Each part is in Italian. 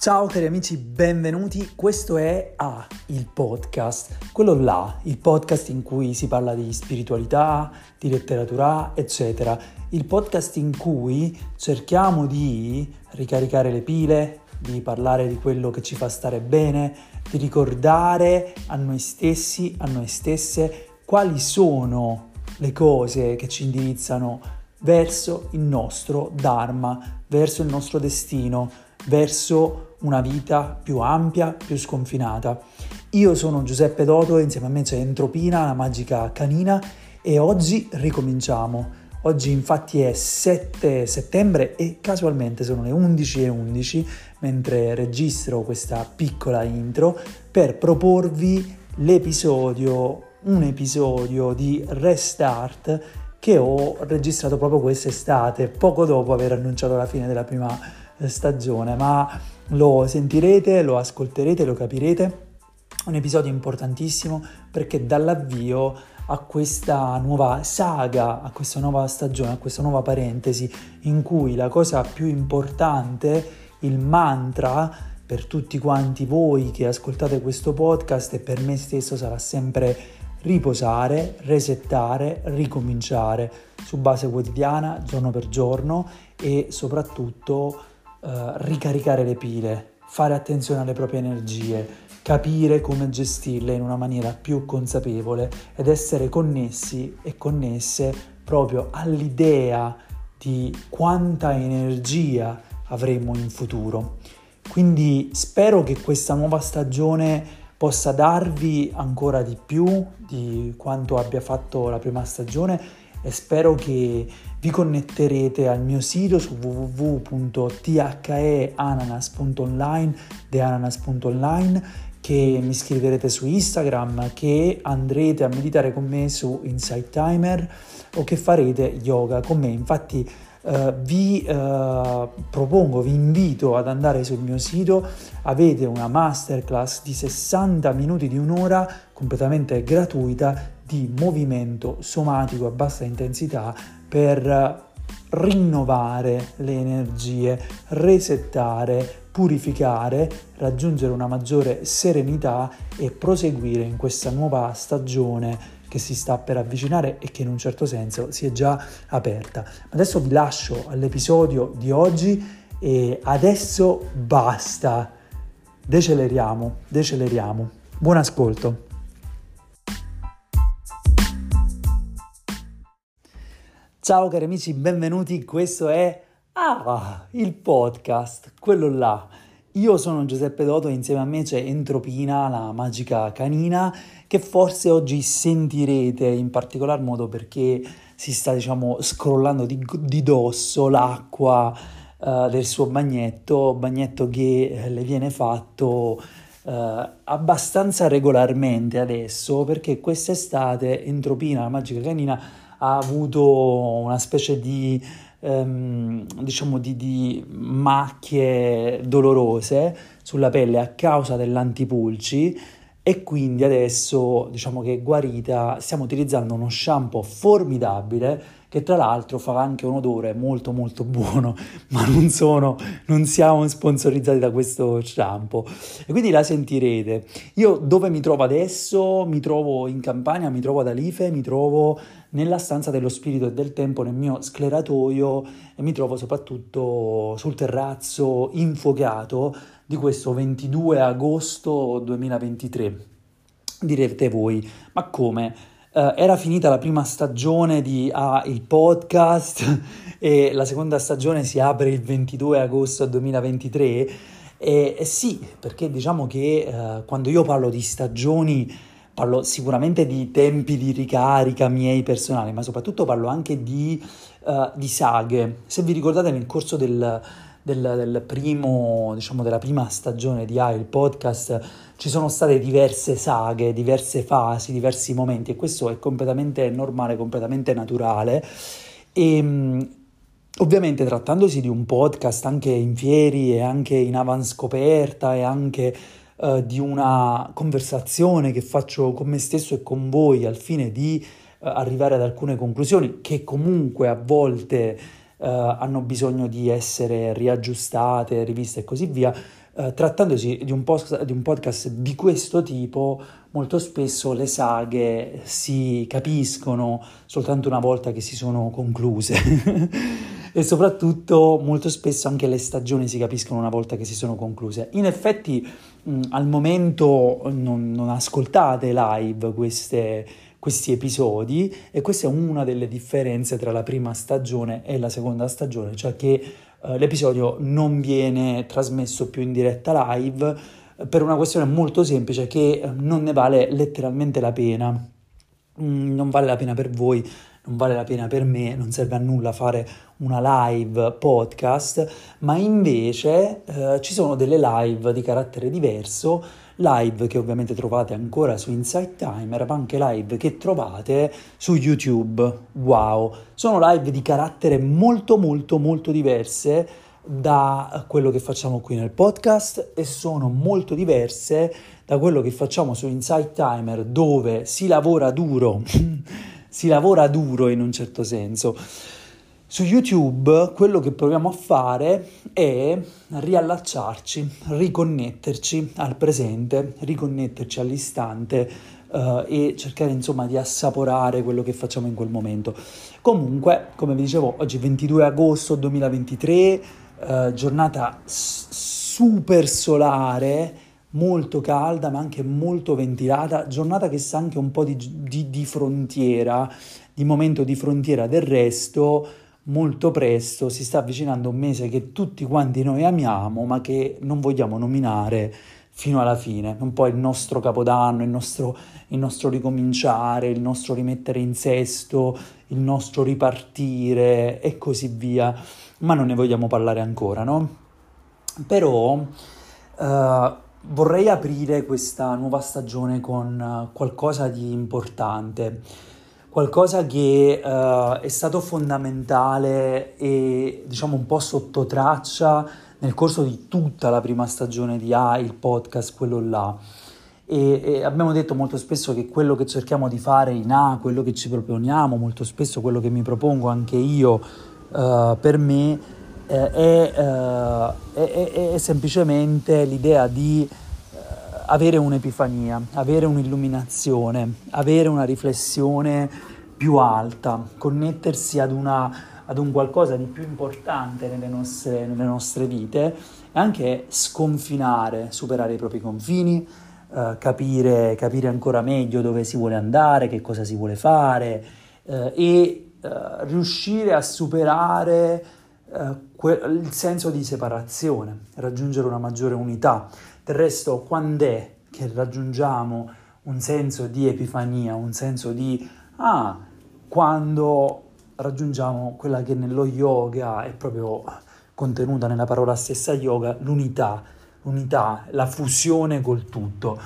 Ciao cari amici, benvenuti. Questo è A, il podcast, quello là, il podcast in cui si parla di spiritualità, di letteratura, eccetera. Il podcast in cui cerchiamo di ricaricare le pile, di parlare di quello che ci fa stare bene, di ricordare a noi stessi, a noi stesse, quali sono le cose che ci indirizzano verso il nostro Dharma, verso il nostro destino, verso una vita più ampia, più sconfinata. Io sono Giuseppe Doto e insieme a me c'è Entropina, la magica canina, e oggi ricominciamo. Oggi infatti è 7 settembre e casualmente sono le 11.11 11, mentre registro questa piccola intro per proporvi l'episodio, un episodio di Restart che ho registrato proprio quest'estate, poco dopo aver annunciato la fine della prima stagione, ma lo sentirete, lo ascolterete, lo capirete. Un episodio importantissimo perché dall'avvio a questa nuova saga, a questa nuova stagione, a questa nuova parentesi in cui la cosa più importante, il mantra per tutti quanti voi che ascoltate questo podcast e per me stesso sarà sempre riposare, resettare, ricominciare su base quotidiana, giorno per giorno e soprattutto eh, ricaricare le pile, fare attenzione alle proprie energie, capire come gestirle in una maniera più consapevole ed essere connessi e connesse proprio all'idea di quanta energia avremo in futuro. Quindi spero che questa nuova stagione possa darvi ancora di più di quanto abbia fatto la prima stagione e spero che vi connetterete al mio sito su www.theananas.online theananas.online che mi scriverete su Instagram, che andrete a meditare con me su Insight Timer o che farete yoga con me. Infatti Uh, vi uh, propongo, vi invito ad andare sul mio sito, avete una masterclass di 60 minuti di un'ora completamente gratuita di movimento somatico a bassa intensità per rinnovare le energie, resettare, purificare, raggiungere una maggiore serenità e proseguire in questa nuova stagione che si sta per avvicinare e che in un certo senso si è già aperta. Adesso vi lascio all'episodio di oggi e adesso basta. Deceleriamo, deceleriamo. Buon ascolto. Ciao cari amici, benvenuti. Questo è Ah, il podcast, quello là. Io sono Giuseppe Doto e insieme a me c'è Entropina, la magica canina, che forse oggi sentirete in particolar modo perché si sta, diciamo, scrollando di, di dosso l'acqua uh, del suo bagnetto, bagnetto che le viene fatto uh, abbastanza regolarmente adesso perché quest'estate Entropina, la magica canina, ha avuto una specie di, ehm, diciamo di, di macchie dolorose sulla pelle a causa dell'antipulci e quindi adesso diciamo che è guarita, stiamo utilizzando uno shampoo formidabile che tra l'altro fa anche un odore molto molto buono, ma non sono, non siamo sponsorizzati da questo shampoo e quindi la sentirete. Io dove mi trovo adesso? Mi trovo in Campania, mi trovo ad Alife, mi trovo nella stanza dello spirito e del tempo, nel mio scleratoio e mi trovo soprattutto sul terrazzo infuocato di questo 22 agosto 2023. Direte voi, ma come? Uh, era finita la prima stagione di ah, il podcast e la seconda stagione si apre il 22 agosto 2023 e, e sì, perché diciamo che uh, quando io parlo di stagioni parlo sicuramente di tempi di ricarica miei personali, ma soprattutto parlo anche di, uh, di saghe. Se vi ricordate nel corso del, del, del primo, diciamo, della prima stagione di AI, il podcast, ci sono state diverse saghe, diverse fasi, diversi momenti e questo è completamente normale, completamente naturale. E ehm, ovviamente trattandosi di un podcast anche in fieri e anche in avanscoperta e anche uh, di una conversazione che faccio con me stesso e con voi al fine di uh, arrivare ad alcune conclusioni che comunque a volte uh, hanno bisogno di essere riaggiustate, riviste e così via, eh, trattandosi di un, post, di un podcast di questo tipo, molto spesso le saghe si capiscono soltanto una volta che si sono concluse e soprattutto molto spesso anche le stagioni si capiscono una volta che si sono concluse. In effetti mh, al momento non, non ascoltate live queste, questi episodi e questa è una delle differenze tra la prima stagione e la seconda stagione, cioè che eh, l'episodio non viene trasmesso più in diretta live eh, per una questione molto semplice che eh, non ne vale letteralmente la pena. Mm, non vale la pena per voi, non vale la pena per me, non serve a nulla fare una live podcast, ma invece eh, ci sono delle live di carattere diverso, live che ovviamente trovate ancora su Insight Timer, ma anche live che trovate su YouTube. Wow, sono live di carattere molto molto molto diverse da quello che facciamo qui nel podcast e sono molto diverse da quello che facciamo su Insight Timer dove si lavora duro si lavora duro in un certo senso. Su YouTube quello che proviamo a fare è riallacciarci, riconnetterci al presente, riconnetterci all'istante uh, e cercare insomma di assaporare quello che facciamo in quel momento. Comunque, come vi dicevo, oggi è 22 agosto 2023, uh, giornata s- super solare molto calda ma anche molto ventilata, giornata che sa anche un po' di, di, di frontiera, di momento di frontiera del resto, molto presto si sta avvicinando un mese che tutti quanti noi amiamo ma che non vogliamo nominare fino alla fine, un po' il nostro capodanno, il nostro, il nostro ricominciare, il nostro rimettere in sesto, il nostro ripartire e così via, ma non ne vogliamo parlare ancora, no? Però... Uh, vorrei aprire questa nuova stagione con eh, qualcosa di importante, qualcosa che uh, è stato fondamentale e diciamo un po' sotto traccia nel corso di tutta la prima stagione di A, il podcast, quello là. E, e, abbiamo detto molto spesso che quello che cerchiamo di fare in A, quello che ci proponiamo, molto spesso quello che mi propongo anche io uh, per me, eh, è, eh, è, è, è, semplicemente l'idea di eh, avere un'epifania, avere un'illuminazione, avere una riflessione più alta, connettersi ad, una, ad un qualcosa di più importante nelle nostre, nelle nostre vite e anche sconfinare, superare i propri confini, eh, capire, capire, ancora meglio dove si vuole andare, che cosa si vuole fare eh, e eh, riuscire a superare il senso di separazione, raggiungere una maggiore unità. Del resto, quando è che raggiungiamo un senso di epifania, un senso di ah, quando raggiungiamo quella che nello yoga è proprio contenuta nella parola stessa yoga, l'unità, l'unità, la fusione col tutto.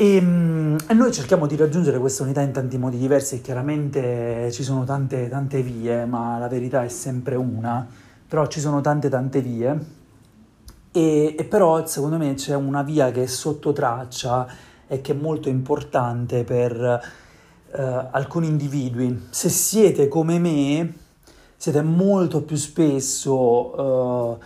E, ehm, e, noi cerchiamo di raggiungere questa unità in tanti modi diversi e chiaramente ci sono tante, tante vie, ma la verità è sempre una, però ci sono tante tante vie e, e però secondo me c'è una via che è sotto traccia e che è molto importante per uh, alcuni individui. Se siete come me, siete molto più spesso uh,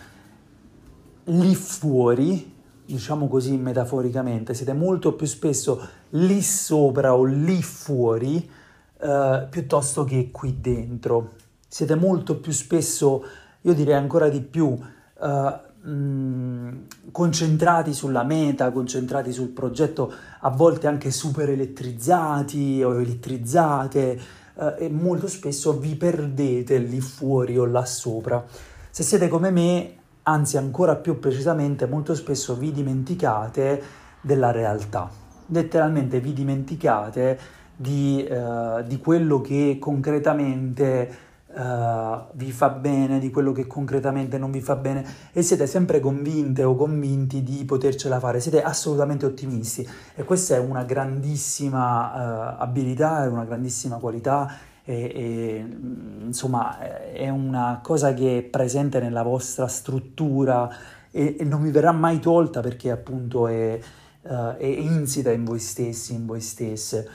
lì fuori diciamo così metaforicamente, siete molto più spesso lì sopra o lì fuori eh, piuttosto che qui dentro. Siete molto più spesso, io direi ancora di più, eh, mh, concentrati sulla meta, concentrati sul progetto, a volte anche super elettrizzati o elettrizzate eh, e molto spesso vi perdete lì fuori o là sopra. Se siete come me, anzi ancora più precisamente molto spesso vi dimenticate della realtà, letteralmente vi dimenticate di, uh, di quello che concretamente uh, vi fa bene, di quello che concretamente non vi fa bene. E siete sempre convinte o convinti di potercela fare, siete assolutamente ottimisti. E questa è una grandissima uh, abilità, è una grandissima qualità e, e, mm, insomma è una cosa che è presente nella vostra struttura e, e non vi verrà mai tolta perché appunto è, uh, è insita in voi stessi, in voi stesse.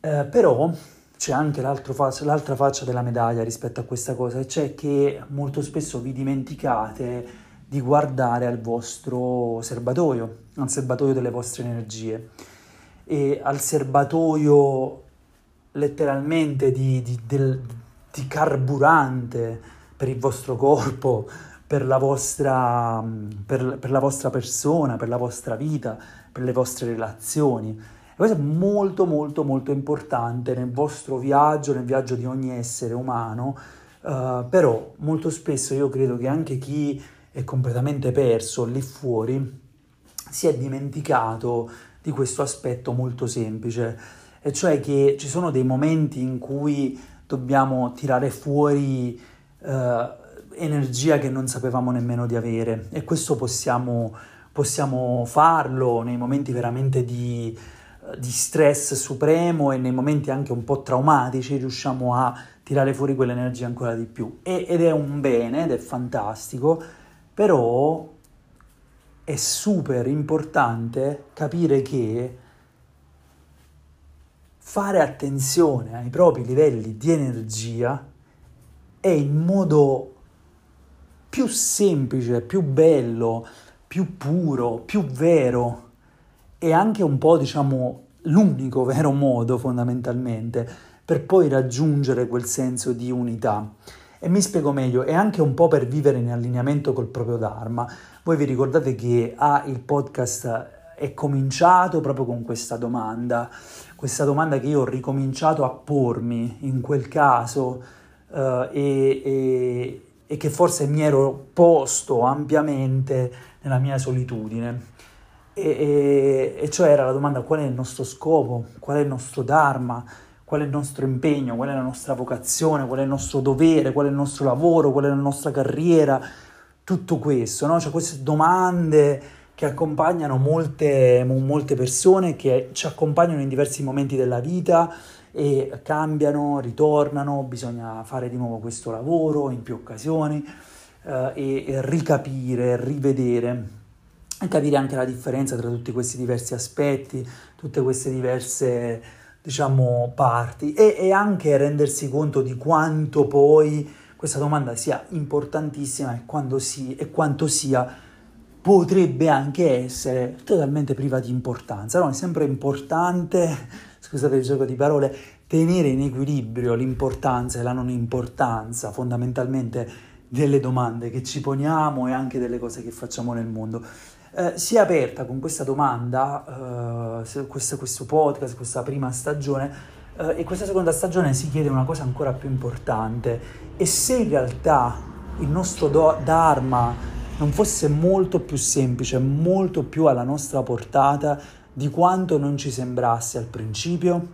Uh, però c'è anche faccia, l'altra faccia della medaglia rispetto a questa cosa, cioè che molto spesso vi dimenticate di guardare al vostro serbatoio, al serbatoio delle vostre energie e al serbatoio letteralmente di, di, del, di carburante per il vostro corpo, per la, vostra, per, per la vostra persona, per la vostra vita, per le vostre relazioni. E questo è molto molto molto importante nel vostro viaggio, nel viaggio di ogni essere umano, uh, però molto spesso io credo che anche chi è completamente perso lì fuori si è dimenticato di questo aspetto molto semplice, e cioè che ci sono dei momenti in cui dobbiamo tirare fuori uh, energia che non sapevamo nemmeno di avere. E questo possiamo, possiamo farlo nei momenti veramente di, di, stress supremo e nei momenti anche un po' traumatici riusciamo a tirare fuori quell'energia ancora di più. E, ed è un bene ed è fantastico però è super importante capire che fare attenzione ai propri livelli di energia è il modo più semplice, più bello, più puro, più vero e anche un po', diciamo, l'unico vero modo fondamentalmente per poi raggiungere quel senso di unità. E mi spiego meglio, è anche un po' per vivere in allineamento col proprio Dharma. Voi vi ricordate che ah, il podcast è cominciato proprio con questa domanda, questa domanda che io ho ricominciato a pormi in quel caso uh, e, e, e che forse mi ero posto ampiamente nella mia solitudine. E, e, cioè era la domanda qual è il nostro scopo, qual è il nostro Dharma, qual è il nostro impegno, qual è la nostra vocazione, qual è il nostro dovere, qual è il nostro lavoro, qual è la nostra carriera, tutto questo, no? Cioè queste domande che accompagnano molte, molte persone, che ci accompagnano in diversi momenti della vita e cambiano, ritornano, bisogna fare di nuovo questo lavoro in più occasioni eh, e, e ricapire, rivedere e capire anche la differenza tra tutti questi diversi aspetti, tutte queste diverse diciamo parti. E, e anche rendersi conto di quanto poi questa domanda sia importantissima e, si, e quanto sia potrebbe anche essere totalmente priva di importanza. No, è sempre importante scusate il gioco di parole, tenere in equilibrio l'importanza e la non importanza fondamentalmente delle domande che ci poniamo e anche delle cose che facciamo nel mondo. Eh, si è aperta con questa domanda, eh, questo, questo, podcast, questa prima stagione, eh, e questa seconda stagione si chiede una cosa ancora più importante. E se in realtà il nostro do- Dharma non fosse molto più semplice, molto più alla nostra portata, di quanto non ci sembrasse al principio?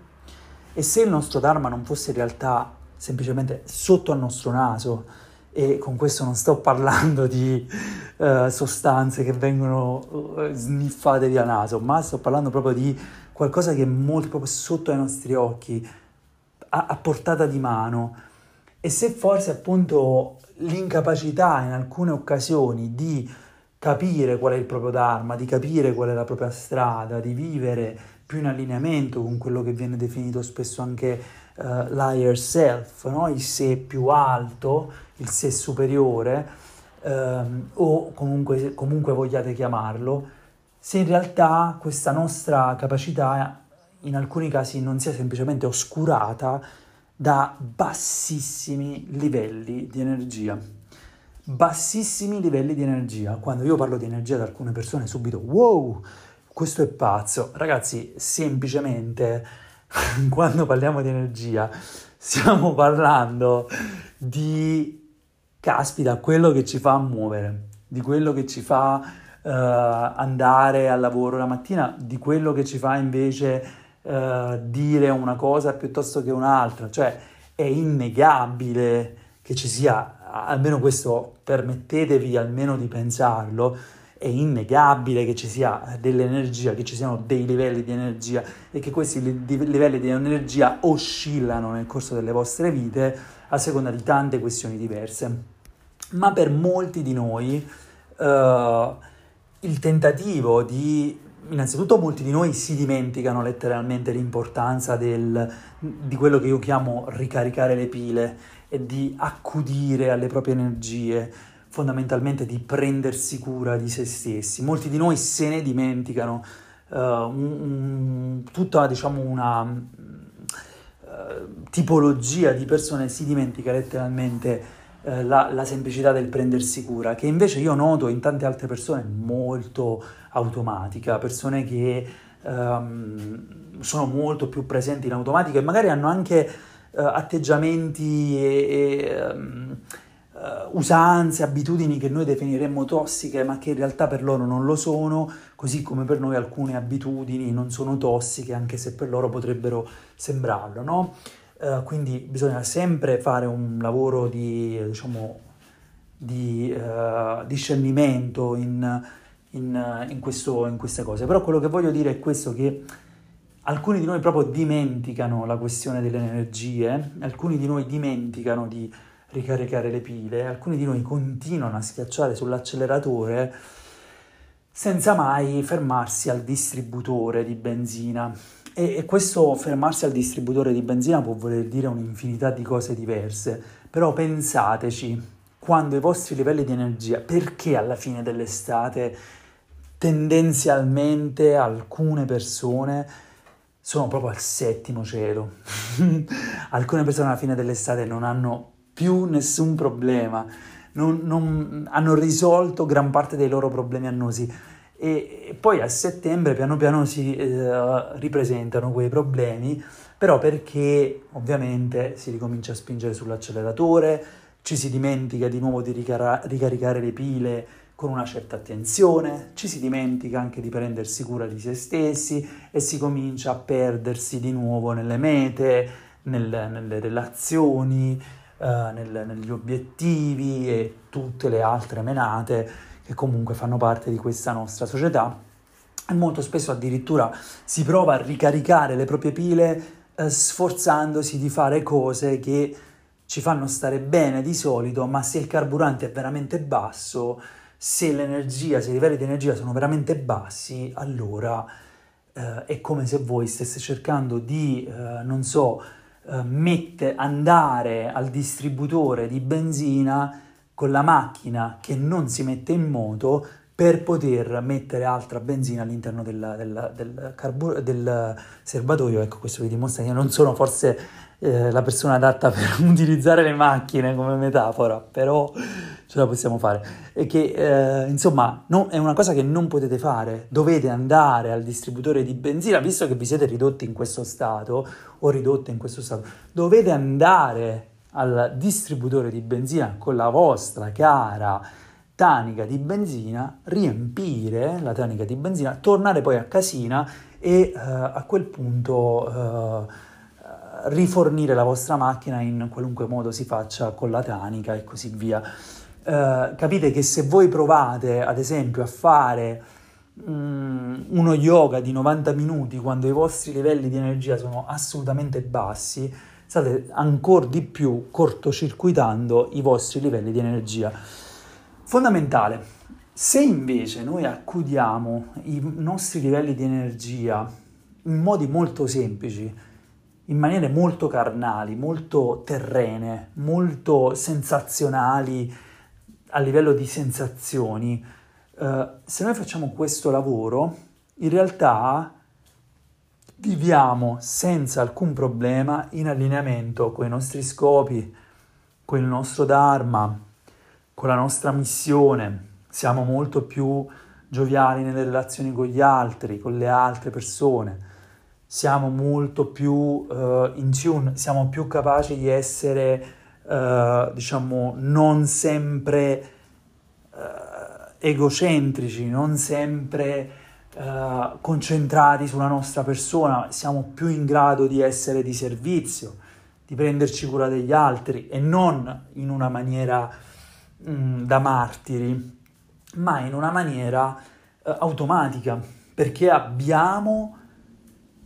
E se il nostro Dharma non fosse in realtà semplicemente sotto al nostro naso, e con questo non sto parlando di uh, sostanze che vengono uh, sniffate via naso, ma sto parlando proprio di qualcosa che è molto proprio sotto ai nostri occhi, a, a portata di mano. E se forse appunto l'incapacità in alcune occasioni di capire qual è il proprio Dharma, di capire qual è la propria strada, di vivere più in allineamento con quello che viene definito spesso anche uh, l'higher self, no? il sé più alto, il sé superiore, um, o comunque, comunque vogliate chiamarlo, se in realtà questa nostra capacità in alcuni casi non sia semplicemente oscurata da bassissimi livelli di energia bassissimi livelli di energia. Quando io parlo di energia ad alcune persone subito, wow, questo è pazzo. Ragazzi, semplicemente quando parliamo di energia stiamo parlando di, caspita, quello che ci fa muovere, di quello che ci fa uh, andare al lavoro la mattina, di quello che ci fa invece uh, dire una cosa piuttosto che un'altra. Cioè, è innegabile che ci sia almeno questo permettetevi almeno di pensarlo, è innegabile che ci sia dell'energia, che ci siano dei livelli di energia e che questi livelli di energia oscillano nel corso delle vostre vite a seconda di tante questioni diverse. Ma per molti di noi uh, il tentativo di innanzitutto molti di noi si dimenticano letteralmente l'importanza del, di quello che io chiamo ricaricare le pile e di accudire alle proprie energie, fondamentalmente di prendersi cura di se stessi. Molti di noi se ne dimenticano uh, un, un, tutta diciamo una uh, tipologia di persone si dimentica letteralmente uh, la, la, semplicità del prendersi cura, che invece io noto in tante altre persone molto automatica, persone che um, sono molto più presenti in automatica e magari hanno anche atteggiamenti e, e um, uh, usanze, abitudini che noi definiremmo tossiche, ma che in realtà per loro non lo sono, così come per noi alcune abitudini non sono tossiche, anche se per loro potrebbero sembrarlo, no? Uh, quindi bisogna sempre fare un lavoro di, diciamo, di uh, discernimento in, in, in, questo, in queste cose. Però quello che voglio dire è questo, che alcuni di noi proprio dimenticano la questione delle energie, alcuni di noi dimenticano di ricaricare le pile, alcuni di noi continuano a schiacciare sull'acceleratore senza mai fermarsi al distributore di benzina. E, e, questo fermarsi al distributore di benzina può voler dire un'infinità di cose diverse, però pensateci, quando i vostri livelli di energia, perché alla fine dell'estate tendenzialmente alcune persone sono proprio al settimo cielo. alcune persone alla fine dell'estate non hanno più nessun problema, non, non, hanno risolto gran parte dei loro problemi annosi e, poi a settembre piano piano si eh, ripresentano quei problemi, però perché ovviamente si ricomincia a spingere sull'acceleratore, ci si dimentica di nuovo di ricara- ricaricare le pile con una certa attenzione, ci si dimentica anche di prendersi cura di se stessi e si comincia a perdersi di nuovo nelle mete, nel, nelle relazioni, eh, nel, negli obiettivi e tutte le altre menate che comunque fanno parte di questa nostra società. E molto spesso addirittura si prova a ricaricare le proprie pile eh, sforzandosi di fare cose che ci fanno stare bene di solito, ma se il carburante è veramente basso, se l'energia, se i livelli di energia sono veramente bassi, allora eh, è come se voi stesse cercando di, eh, non so, eh, mette andare al distributore di benzina con la macchina che non si mette in moto per poter mettere altra benzina all'interno del, del, del, carbur- del serbatoio. Ecco, questo vi dimostra che non sono forse eh, la persona adatta per utilizzare le macchine come metafora, però ce la possiamo fare. E che eh, insomma no, è una cosa che non potete fare, dovete andare al distributore di benzina, visto che vi siete ridotti in questo stato o ridotte in questo stato, dovete andare al distributore di benzina con la vostra cara tanica di benzina, riempire la tanica di benzina, tornare poi a casina e uh, a quel punto uh, rifornire la vostra macchina in qualunque modo si faccia con la tanica e così via. Uh, capite che se voi provate ad esempio a fare um, uno yoga di 90 minuti quando i vostri livelli di energia sono assolutamente bassi, state ancora di più cortocircuitando i vostri livelli di energia. Fondamentale, se invece noi accudiamo i nostri livelli di energia in modi molto semplici, in maniere molto carnali, molto terrene, molto sensazionali a livello di sensazioni, eh, se noi facciamo questo lavoro, in realtà viviamo senza alcun problema in allineamento con i nostri scopi, con il nostro Dharma, con la nostra missione, siamo molto più gioviali nelle relazioni con gli altri, con le altre persone. Siamo molto più uh, in tune, siamo più capaci di essere, uh, diciamo, non sempre uh, egocentrici, non sempre concentrati sulla nostra persona, siamo più in grado di essere di servizio, di prenderci cura degli altri e non in una maniera mh, mm, da martiri, ma in una maniera automatica, perché abbiamo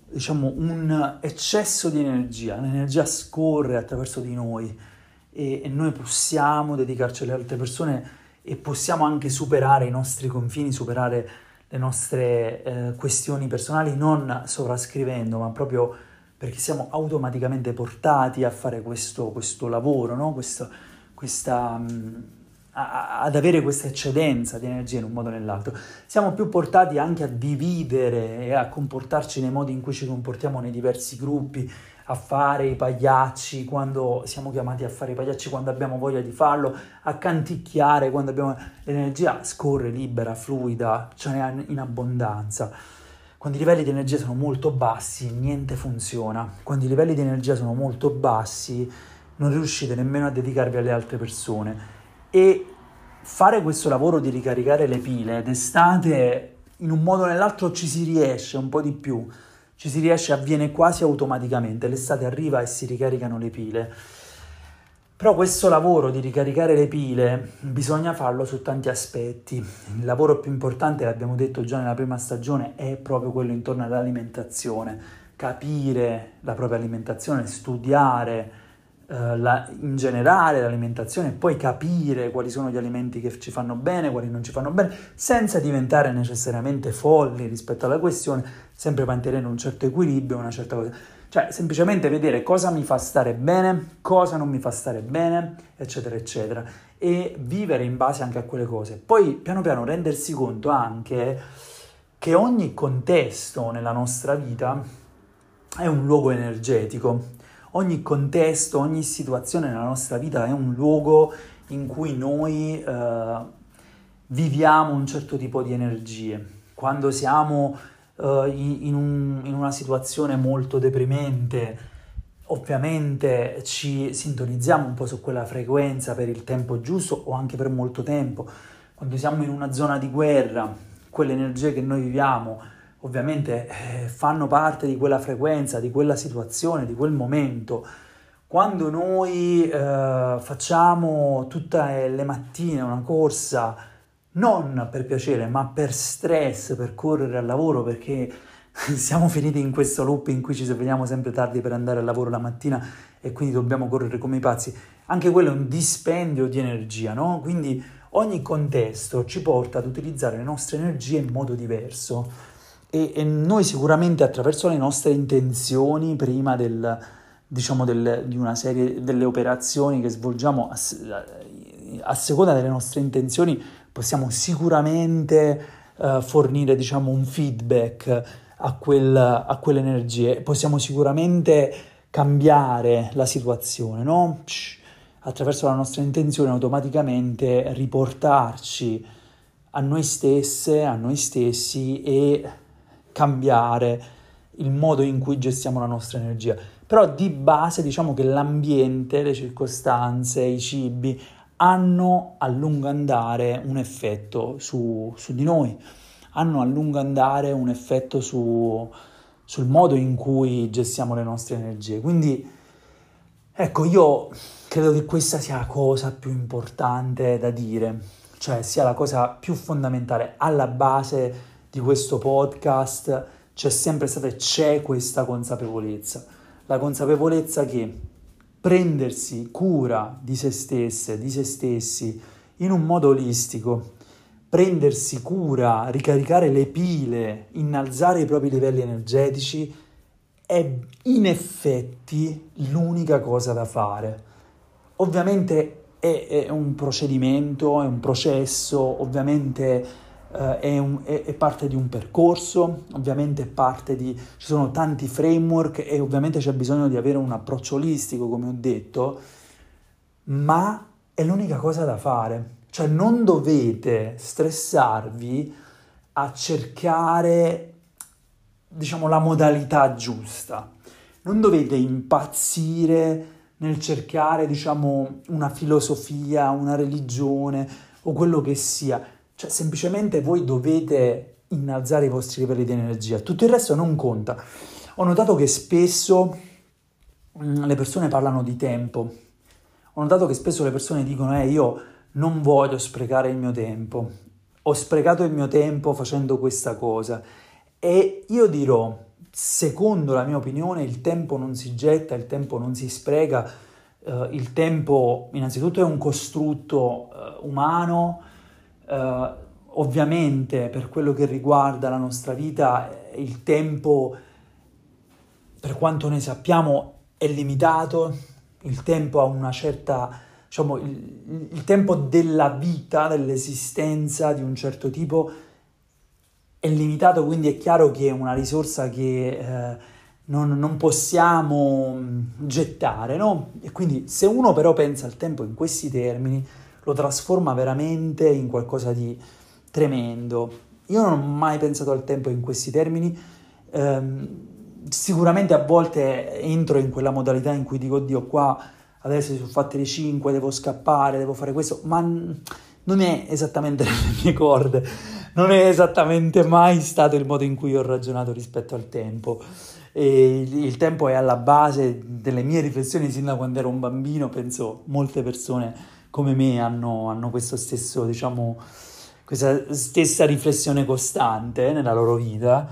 diciamo, un eccesso di energia, l'energia scorre attraverso di noi e, e, noi possiamo dedicarci alle altre persone e possiamo anche superare i nostri confini, superare le nostre eh, questioni personali non sovrascrivendo, ma proprio perché siamo automaticamente portati a fare questo, questo lavoro, no? questo, questa, mh, a, ad avere questa eccedenza di energia in un modo o nell'altro. Siamo più portati anche a dividere e a comportarci nei modi in cui ci comportiamo nei diversi gruppi, a fare i pagliacci quando siamo chiamati a fare i pagliacci quando abbiamo voglia di farlo, a canticchiare quando abbiamo l'energia scorre libera, fluida, ce n'è in abbondanza. Quando i livelli di energia sono molto bassi, niente funziona. Quando i livelli di energia sono molto bassi, non riuscite nemmeno a dedicarvi alle altre persone. E fare questo lavoro di ricaricare le pile d'estate, in un modo o nell'altro ci si riesce un po' di più ci si riesce, avviene quasi automaticamente, l'estate arriva e si ricaricano le pile. Però questo lavoro di ricaricare le pile bisogna farlo su tanti aspetti. Il lavoro più importante, l'abbiamo detto già nella prima stagione, è proprio quello intorno all'alimentazione. Capire la propria alimentazione, studiare, eh, la, in generale l'alimentazione poi capire quali sono gli alimenti che ci fanno bene, quali non ci fanno bene, senza diventare necessariamente folli rispetto alla questione, sempre mantenere un certo equilibrio, una certa cosa. Cioè, semplicemente vedere cosa mi fa stare bene, cosa non mi fa stare bene, eccetera, eccetera, e vivere in base anche a quelle cose. Poi, piano piano, rendersi conto anche che ogni contesto nella nostra vita è un luogo energetico ogni contesto, ogni situazione nella nostra vita è un luogo in cui noi eh, viviamo un certo tipo di energie. Quando siamo eh, in, un, in una situazione molto deprimente, ovviamente ci sintonizziamo un po' su quella frequenza per il tempo giusto o anche per molto tempo. Quando siamo in una zona di guerra, quelle energie che noi viviamo ovviamente eh, fanno parte di quella frequenza, di quella situazione, di quel momento. Quando noi eh, facciamo tutte le mattine una corsa, non per piacere, ma per stress, per correre al lavoro, perché siamo finiti in questo loop in cui ci svegliamo sempre tardi per andare al lavoro la mattina e quindi dobbiamo correre come i pazzi, anche quello è un dispendio di energia, no? Quindi ogni contesto ci porta ad utilizzare le nostre energie in modo diverso e, e noi sicuramente attraverso le nostre intenzioni prima del, diciamo del, di una serie delle operazioni che svolgiamo a, a seconda delle nostre intenzioni possiamo sicuramente uh, fornire diciamo un feedback a, quel, a quelle energie possiamo sicuramente cambiare la situazione no? attraverso la nostra intenzione automaticamente riportarci a noi stesse a noi stessi e cambiare il modo in cui gestiamo la nostra energia. Però di base diciamo che l'ambiente, le circostanze, i cibi hanno a lungo andare un effetto su, su di noi, hanno a lungo andare un effetto su, sul modo in cui gestiamo le nostre energie. Quindi ecco, io credo che questa sia la cosa più importante da dire, cioè sia la cosa più fondamentale alla base di questo podcast c'è sempre stata e c'è questa consapevolezza. La consapevolezza che prendersi cura di se stesse, di se stessi, in un modo olistico, prendersi cura, ricaricare le pile, innalzare i propri livelli energetici, è in effetti l'unica cosa da fare. Ovviamente è, è un procedimento, è un processo, ovviamente Uh, è, un, è, è, parte di un percorso, ovviamente parte di... ci sono tanti framework e ovviamente c'è bisogno di avere un approccio olistico, come ho detto, ma è l'unica cosa da fare. Cioè non dovete stressarvi a cercare, diciamo, la modalità giusta. Non dovete impazzire nel cercare, diciamo, una filosofia, una religione o quello che sia cioè, semplicemente voi dovete innalzare i vostri livelli di energia, tutto il resto non conta. Ho notato che spesso mm, le persone parlano di tempo. Ho notato che spesso le persone dicono: Eh, io non voglio sprecare il mio tempo. Ho sprecato il mio tempo facendo questa cosa. E io dirò: secondo la mia opinione, il tempo non si getta, il tempo non si spreca. Uh, il tempo, innanzitutto, è un costrutto uh, umano Uh, ovviamente per quello che riguarda la nostra vita il tempo, per quanto ne sappiamo, è limitato, il tempo ha una certa, diciamo, il, il tempo della vita, dell'esistenza di un certo tipo è limitato, quindi è chiaro che è una risorsa che eh, non, non, possiamo mm, gettare, no? E quindi se uno però pensa al tempo in questi termini, lo trasforma veramente in qualcosa di tremendo. Io non ho mai pensato al tempo in questi termini, ehm, sicuramente a volte entro in quella modalità in cui dico, oddio, qua adesso sono fatte le 5, devo scappare, devo fare questo, ma non è esattamente le mie corde, non è esattamente mai stato il modo in cui ho ragionato rispetto al tempo. E il tempo è alla base delle mie riflessioni sin da quando ero un bambino, penso molte persone come me hanno, hanno questo stesso, diciamo, questa stessa riflessione costante nella loro vita.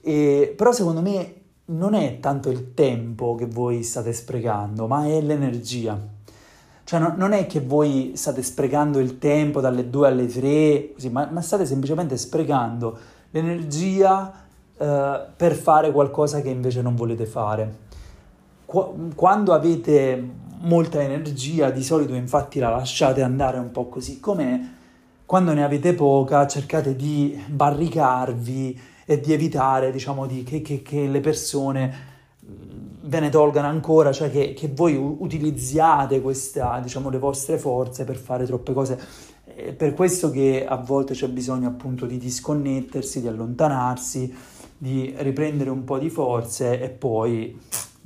E, però secondo me non è tanto il tempo che voi state sprecando, ma è l'energia. Cioè no, non è che voi state sprecando il tempo dalle 2 alle 3, così, ma, ma, state semplicemente sprecando l'energia eh, per fare qualcosa che invece non volete fare. Qu- quando avete molta energia, di solito infatti la lasciate andare un po' così com'è, quando ne avete poca cercate di barricarvi, e di evitare, diciamo, di, che, che, che, le persone ve ne tolgano ancora, cioè che, che voi utilizziate questa, diciamo, le vostre forze per fare troppe cose. È per questo che a volte c'è bisogno appunto di disconnettersi, di allontanarsi, di riprendere un po' di forze e poi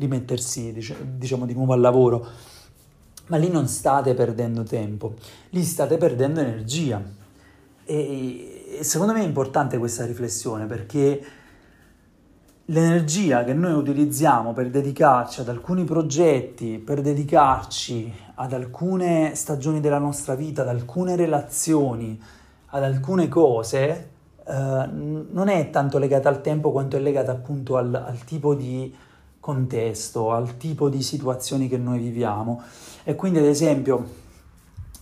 di mettersi, diciamo, di nuovo al lavoro. Ma lì non state perdendo tempo, lì state perdendo energia. E, secondo me è importante questa riflessione perché l'energia che noi utilizziamo per dedicarci ad alcuni progetti, per dedicarci ad alcune stagioni della nostra vita, ad alcune relazioni, ad alcune cose, eh, non è tanto legata al tempo quanto è legata appunto al, al tipo di contesto, al tipo di situazioni che noi viviamo. E quindi, ad esempio,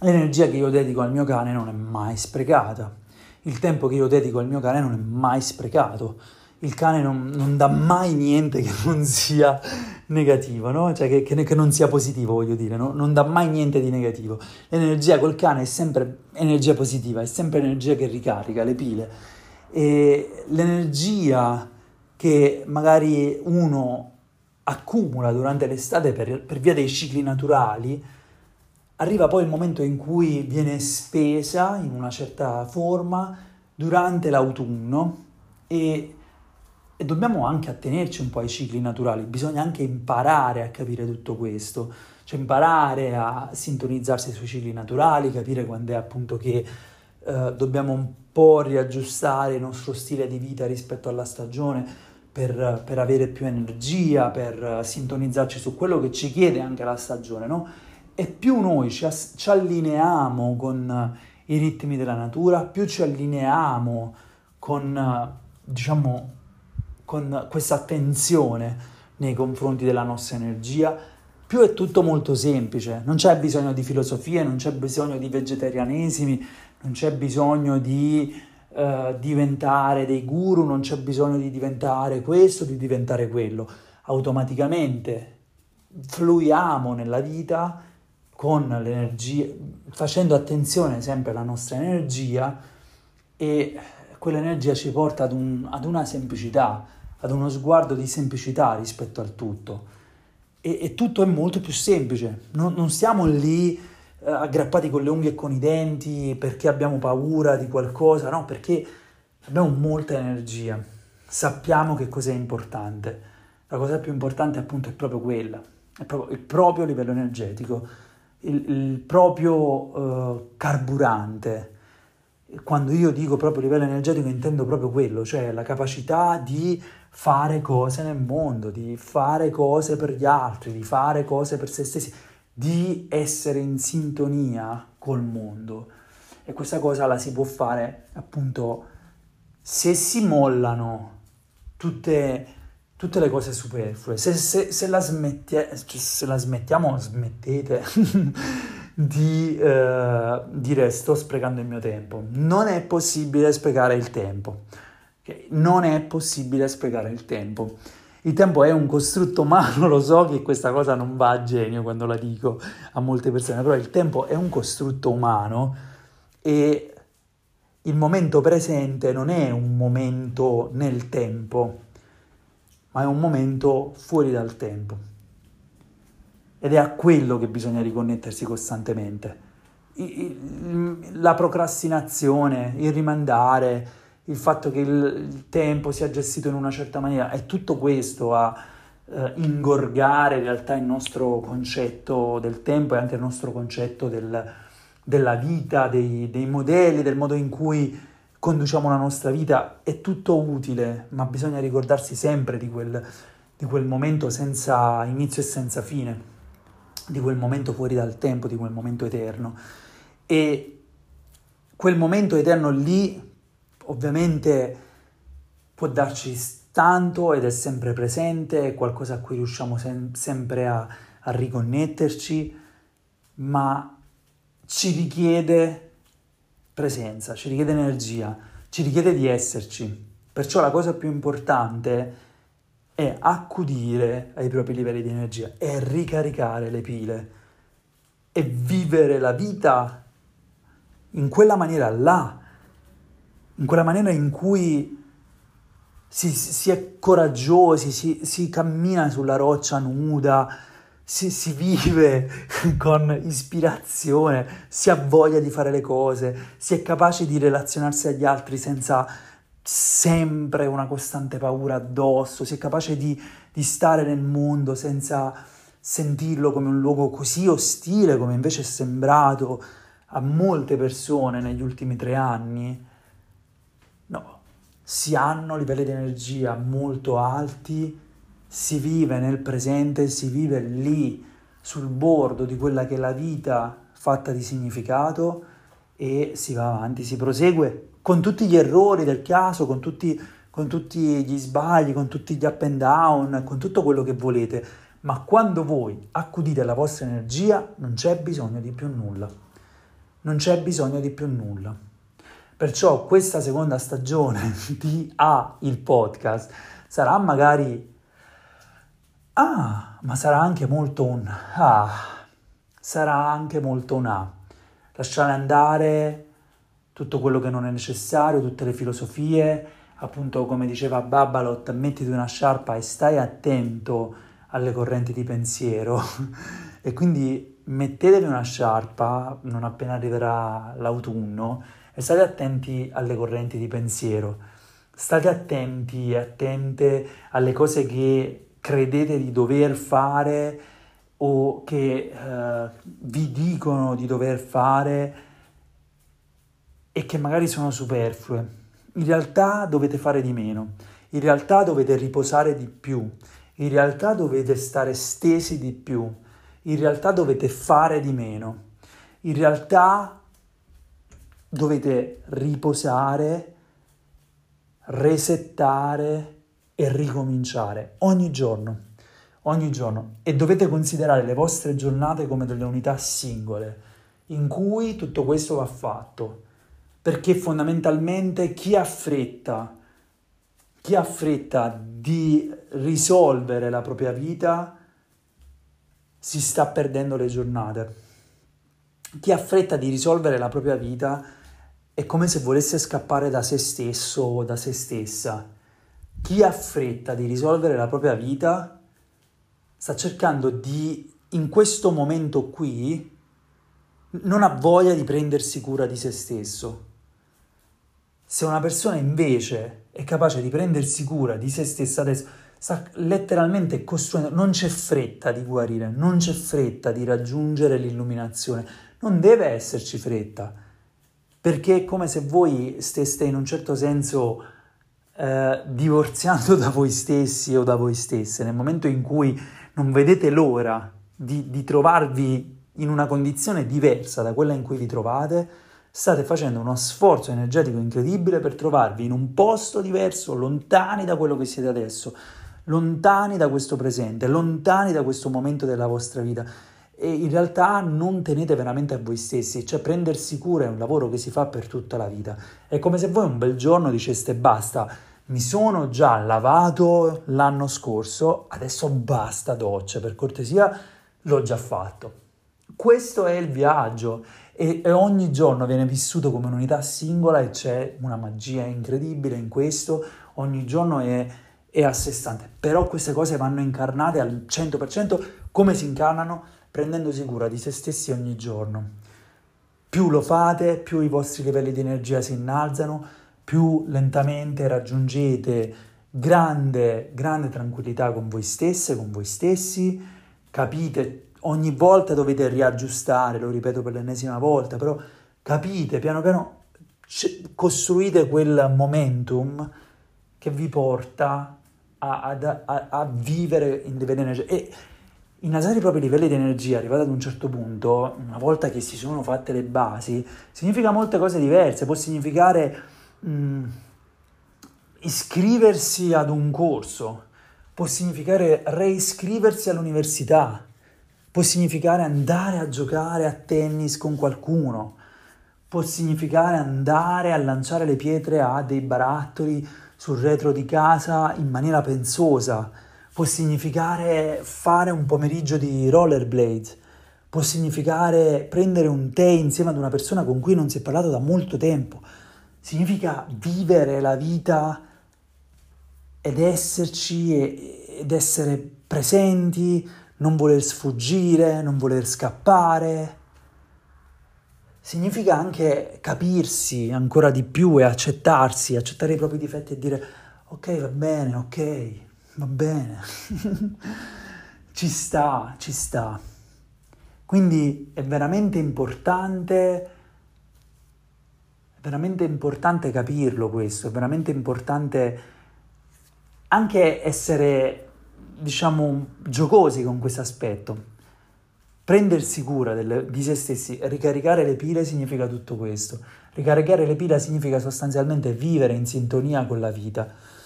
l'energia che io dedico al mio cane non è mai sprecata il tempo che io dedico al mio cane non è mai sprecato. Il cane non, non dà mai niente che non sia negativo, no? cioè che, che, che, non sia positivo, voglio dire, no? non dà mai niente di negativo. L'energia col cane è sempre energia positiva, è sempre energia che ricarica le pile. E l'energia che magari uno accumula durante l'estate per, per via dei cicli naturali, Arriva poi il momento in cui viene spesa in una certa forma durante l'autunno e, e, dobbiamo anche attenerci un po' ai cicli naturali, bisogna anche imparare a capire tutto questo, cioè imparare a sintonizzarsi sui cicli naturali, capire quando è appunto che eh, dobbiamo un po' riaggiustare il nostro stile di vita rispetto alla stagione per, per avere più energia, per sintonizzarci su quello che ci chiede anche la stagione, no? e più noi ci, as- ci allineiamo con i ritmi della natura, più ci allineiamo con, diciamo, con questa attenzione nei confronti della nostra energia, più è tutto molto semplice, non c'è bisogno di filosofie, non c'è bisogno di vegetarianesimi, non c'è bisogno di uh, diventare dei guru, non c'è bisogno di diventare questo, di diventare quello. Automaticamente fluiamo nella vita con l'energia, facendo attenzione sempre alla nostra energia e quell'energia ci porta ad, un, ad una semplicità, ad uno sguardo di semplicità rispetto al tutto. E, e tutto è molto più semplice, non, non stiamo lì eh, aggrappati con le unghie e con i denti perché abbiamo paura di qualcosa, no, perché abbiamo molta energia, sappiamo che cos'è importante. La cosa più importante appunto è proprio quella, è proprio il proprio livello energetico il, il proprio uh, carburante. Quando io dico proprio livello energetico intendo proprio quello, cioè la capacità di fare cose nel mondo, di fare cose per gli altri, di fare cose per se stessi, di essere in sintonia col mondo. E questa cosa la si può fare appunto se si mollano tutte tutte le cose superflue. Se, se, se, la, smettie, se la, smettiamo, smettete di eh, dire sto sprecando il mio tempo. Non è possibile sprecare il tempo. Okay? Non è possibile sprecare il tempo. Il tempo è un costrutto umano, lo so che questa cosa non va a genio quando la dico a molte persone, però il tempo è un costrutto umano e il momento presente non è un momento nel tempo, ma è un momento fuori dal tempo. Ed è a quello che bisogna riconnettersi costantemente. La procrastinazione, il rimandare, il fatto che il, tempo sia gestito in una certa maniera, è tutto questo a eh, ingorgare in realtà il nostro concetto del tempo e anche il nostro concetto del, della vita, dei, dei modelli, del modo in cui conduciamo la nostra vita, è tutto utile, ma bisogna ricordarsi sempre di quel, di quel momento senza inizio e senza fine, di quel momento fuori dal tempo, di quel momento eterno. E quel momento eterno lì ovviamente può darci tanto ed è sempre presente, è qualcosa a cui riusciamo sem- sempre a, a riconnetterci, ma ci richiede presenza, ci richiede energia, ci richiede di esserci. Perciò la cosa più importante è accudire ai propri livelli di energia, è ricaricare le pile e vivere la vita in quella maniera là, in quella maniera in cui si, si è coraggiosi, si, si, cammina sulla roccia nuda, si, si vive con ispirazione, si ha voglia di fare le cose, si è capaci di relazionarsi agli altri senza sempre una costante paura addosso, si è capace di, di stare nel mondo senza sentirlo come un luogo così ostile come invece è sembrato a molte persone negli ultimi tre anni si hanno livelli di energia molto alti, si vive nel presente, si vive lì sul bordo di quella che è la vita fatta di significato e si va avanti, si prosegue con tutti gli errori del caso, con tutti, con tutti gli sbagli, con tutti gli up and down, con tutto quello che volete, ma quando voi accudite la vostra energia non c'è bisogno di più nulla, non c'è bisogno di più nulla. Perciò questa seconda stagione di A, il podcast, sarà magari... Ah, ma sarà anche molto un... Ah, sarà anche molto un A. Lasciare andare tutto quello che non è necessario, tutte le filosofie, appunto come diceva Babalot, mettiti una sciarpa e stai attento alle correnti di pensiero. e quindi mettetevi una sciarpa non appena arriverà l'autunno e state attenti alle correnti di pensiero, state attenti e attente alle cose che credete di dover fare o che uh, vi dicono di dover fare e che magari sono superflue. In realtà dovete fare di meno, in realtà dovete riposare di più, in realtà dovete stare stesi di più, in realtà dovete fare di meno, in realtà dovete riposare, resettare e ricominciare ogni giorno, ogni giorno e dovete considerare le vostre giornate come delle unità singole in cui tutto questo va fatto, perché fondamentalmente chi ha fretta, chi ha fretta di risolvere la propria vita si sta perdendo le giornate. Chi ha fretta di risolvere la propria vita è come se volesse scappare da se stesso o da se stessa. Chi ha fretta di risolvere la propria vita sta cercando di, in questo momento qui, non ha voglia di prendersi cura di se stesso. Se una persona invece è capace di prendersi cura di se stessa adesso, sta letteralmente costruendo, non c'è fretta di guarire, non c'è fretta di raggiungere l'illuminazione, non deve esserci fretta perché è come se voi steste in un certo senso eh, divorziando da voi stessi o da voi stesse, nel momento in cui non vedete l'ora di, di trovarvi in una condizione diversa da quella in cui vi trovate, state facendo uno sforzo energetico incredibile per trovarvi in un posto diverso, lontani da quello che siete adesso, lontani da questo presente, lontani da questo momento della vostra vita e in realtà non tenete veramente a voi stessi, cioè prendersi cura è un lavoro che si fa per tutta la vita. È come se voi un bel giorno diceste basta, mi sono già lavato l'anno scorso, adesso basta doccia, per cortesia l'ho già fatto. Questo è il viaggio e, e ogni giorno viene vissuto come un'unità singola e c'è una magia incredibile in questo, ogni giorno è, è a sé stante, però queste cose vanno incarnate al 100% come si incarnano prendendosi cura di se stessi ogni giorno. Più lo fate, più i vostri livelli di energia si innalzano, più lentamente raggiungete grande, grande tranquillità con voi stesse, con voi stessi, capite, ogni volta dovete riaggiustare, lo ripeto per l'ennesima volta, però capite, piano piano costruite quel momentum che vi porta a, a, a, a vivere in livelli energetici. Innalzare i propri livelli di energia, arrivati ad un certo punto, una volta che si sono fatte le basi, significa molte cose diverse, può significare mh, mm, iscriversi ad un corso, può significare reiscriversi all'università, può significare andare a giocare a tennis con qualcuno, può significare andare a lanciare le pietre a dei barattoli sul retro di casa in maniera pensosa, può significare fare un pomeriggio di rollerblade, può significare prendere un tè insieme ad una persona con cui non si è parlato da molto tempo, significa vivere la vita ed esserci ed essere presenti, non voler sfuggire, non voler scappare. Significa anche capirsi ancora di più e accettarsi, accettare i propri difetti e dire ok va bene, ok, va bene, ci sta, ci sta. Quindi è veramente importante veramente importante capirlo questo, è veramente importante anche essere, diciamo, giocosi con questo aspetto. Prendersi cura del, di se stessi, ricaricare le pile significa tutto questo. Ricaricare le pile significa sostanzialmente vivere in sintonia con la vita.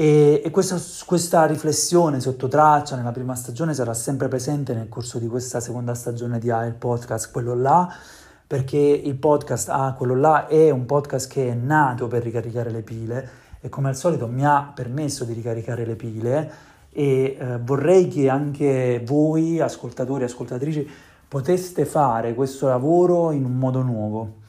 E, e questa, questa riflessione sotto traccia nella prima stagione sarà sempre presente nel corso di questa seconda stagione di AIL Podcast, quello là perché il podcast, ah, quello là è un podcast che è nato per ricaricare le pile e come al solito mi ha permesso di ricaricare le pile e eh, vorrei che anche voi, ascoltatori e ascoltatrici, poteste fare questo lavoro in un modo nuovo.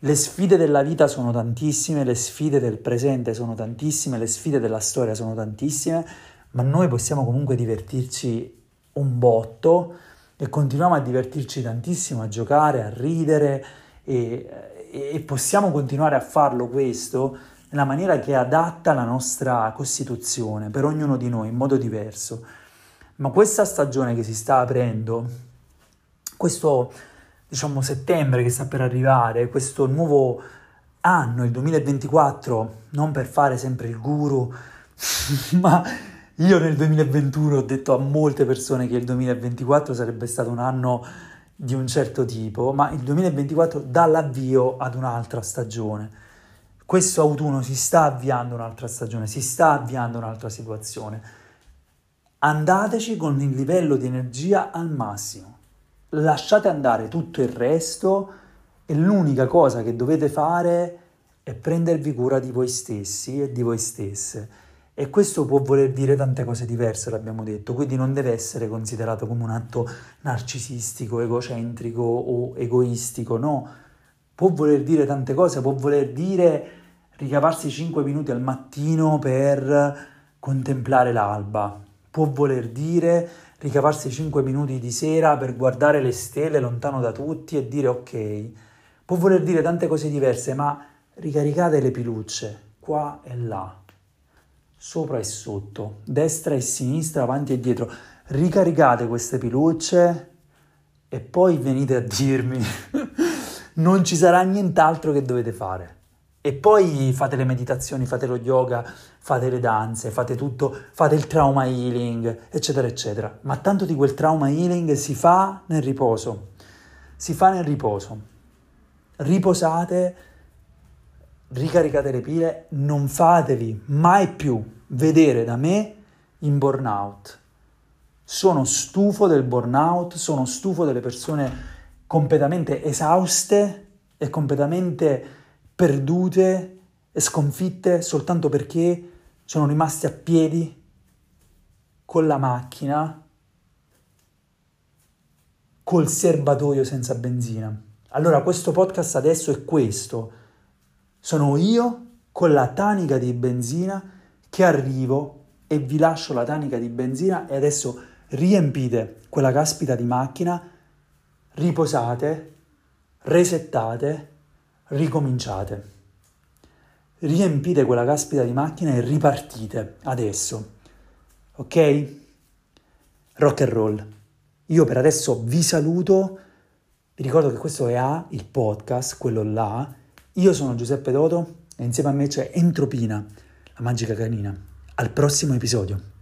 Le sfide della vita sono tantissime, le sfide del presente sono tantissime, le sfide della storia sono tantissime, ma noi possiamo comunque divertirci un botto e continuiamo a divertirci tantissimo, a giocare, a ridere e, e possiamo continuare a farlo questo nella maniera che adatta la nostra Costituzione per ognuno di noi in modo diverso. Ma questa stagione che si sta aprendo, questo diciamo settembre che sta per arrivare, questo nuovo anno, il 2024, non per fare sempre il guru, ma io nel 2021 ho detto a molte persone che il 2024 sarebbe stato un anno di un certo tipo, ma il 2024 dà l'avvio ad un'altra stagione. Questo autunno si sta avviando un'altra stagione, si sta avviando un'altra situazione. Andateci con il livello di energia al massimo. Lasciate andare tutto il resto e l'unica cosa che dovete fare è prendervi cura di voi stessi e di voi stesse e questo può voler dire tante cose diverse, l'abbiamo detto, quindi non deve essere considerato come un atto narcisistico, egocentrico o egoistico, no. Può voler dire tante cose, può voler dire ricavarsi 5 minuti al mattino per contemplare l'alba, può voler dire ricavarsi 5 minuti di sera per guardare le stelle lontano da tutti e dire ok, può voler dire tante cose diverse, ma ricaricate le pilucce qua e là sopra e sotto, destra e sinistra, avanti e dietro. Ricaricate queste pilucce e poi venite a dirmi non ci sarà nient'altro che dovete fare. E poi fate le meditazioni, fate lo yoga, fate le danze, fate tutto, fate il trauma healing, eccetera, eccetera. Ma tanto di quel trauma healing si fa nel riposo. Si fa nel riposo. Riposate, ricaricate le pile, non fatevi mai più vedere da me in burnout. Sono stufo del burnout, sono stufo delle persone completamente esauste e completamente perdute e sconfitte soltanto perché sono rimasti a piedi con la macchina col serbatoio senza benzina. Allora questo podcast adesso è questo. Sono io con la tanica di benzina che arrivo e vi lascio la tanica di benzina e adesso riempite quella caspita di macchina, riposate, resettate, ricominciate. Riempite quella caspita di macchina e ripartite adesso. Ok? Rock and roll. Io per adesso vi saluto, vi ricordo che questo è A, il podcast, quello là. Io sono Giuseppe Doto e insieme a me c'è Entropina, la magica canina. Al prossimo episodio.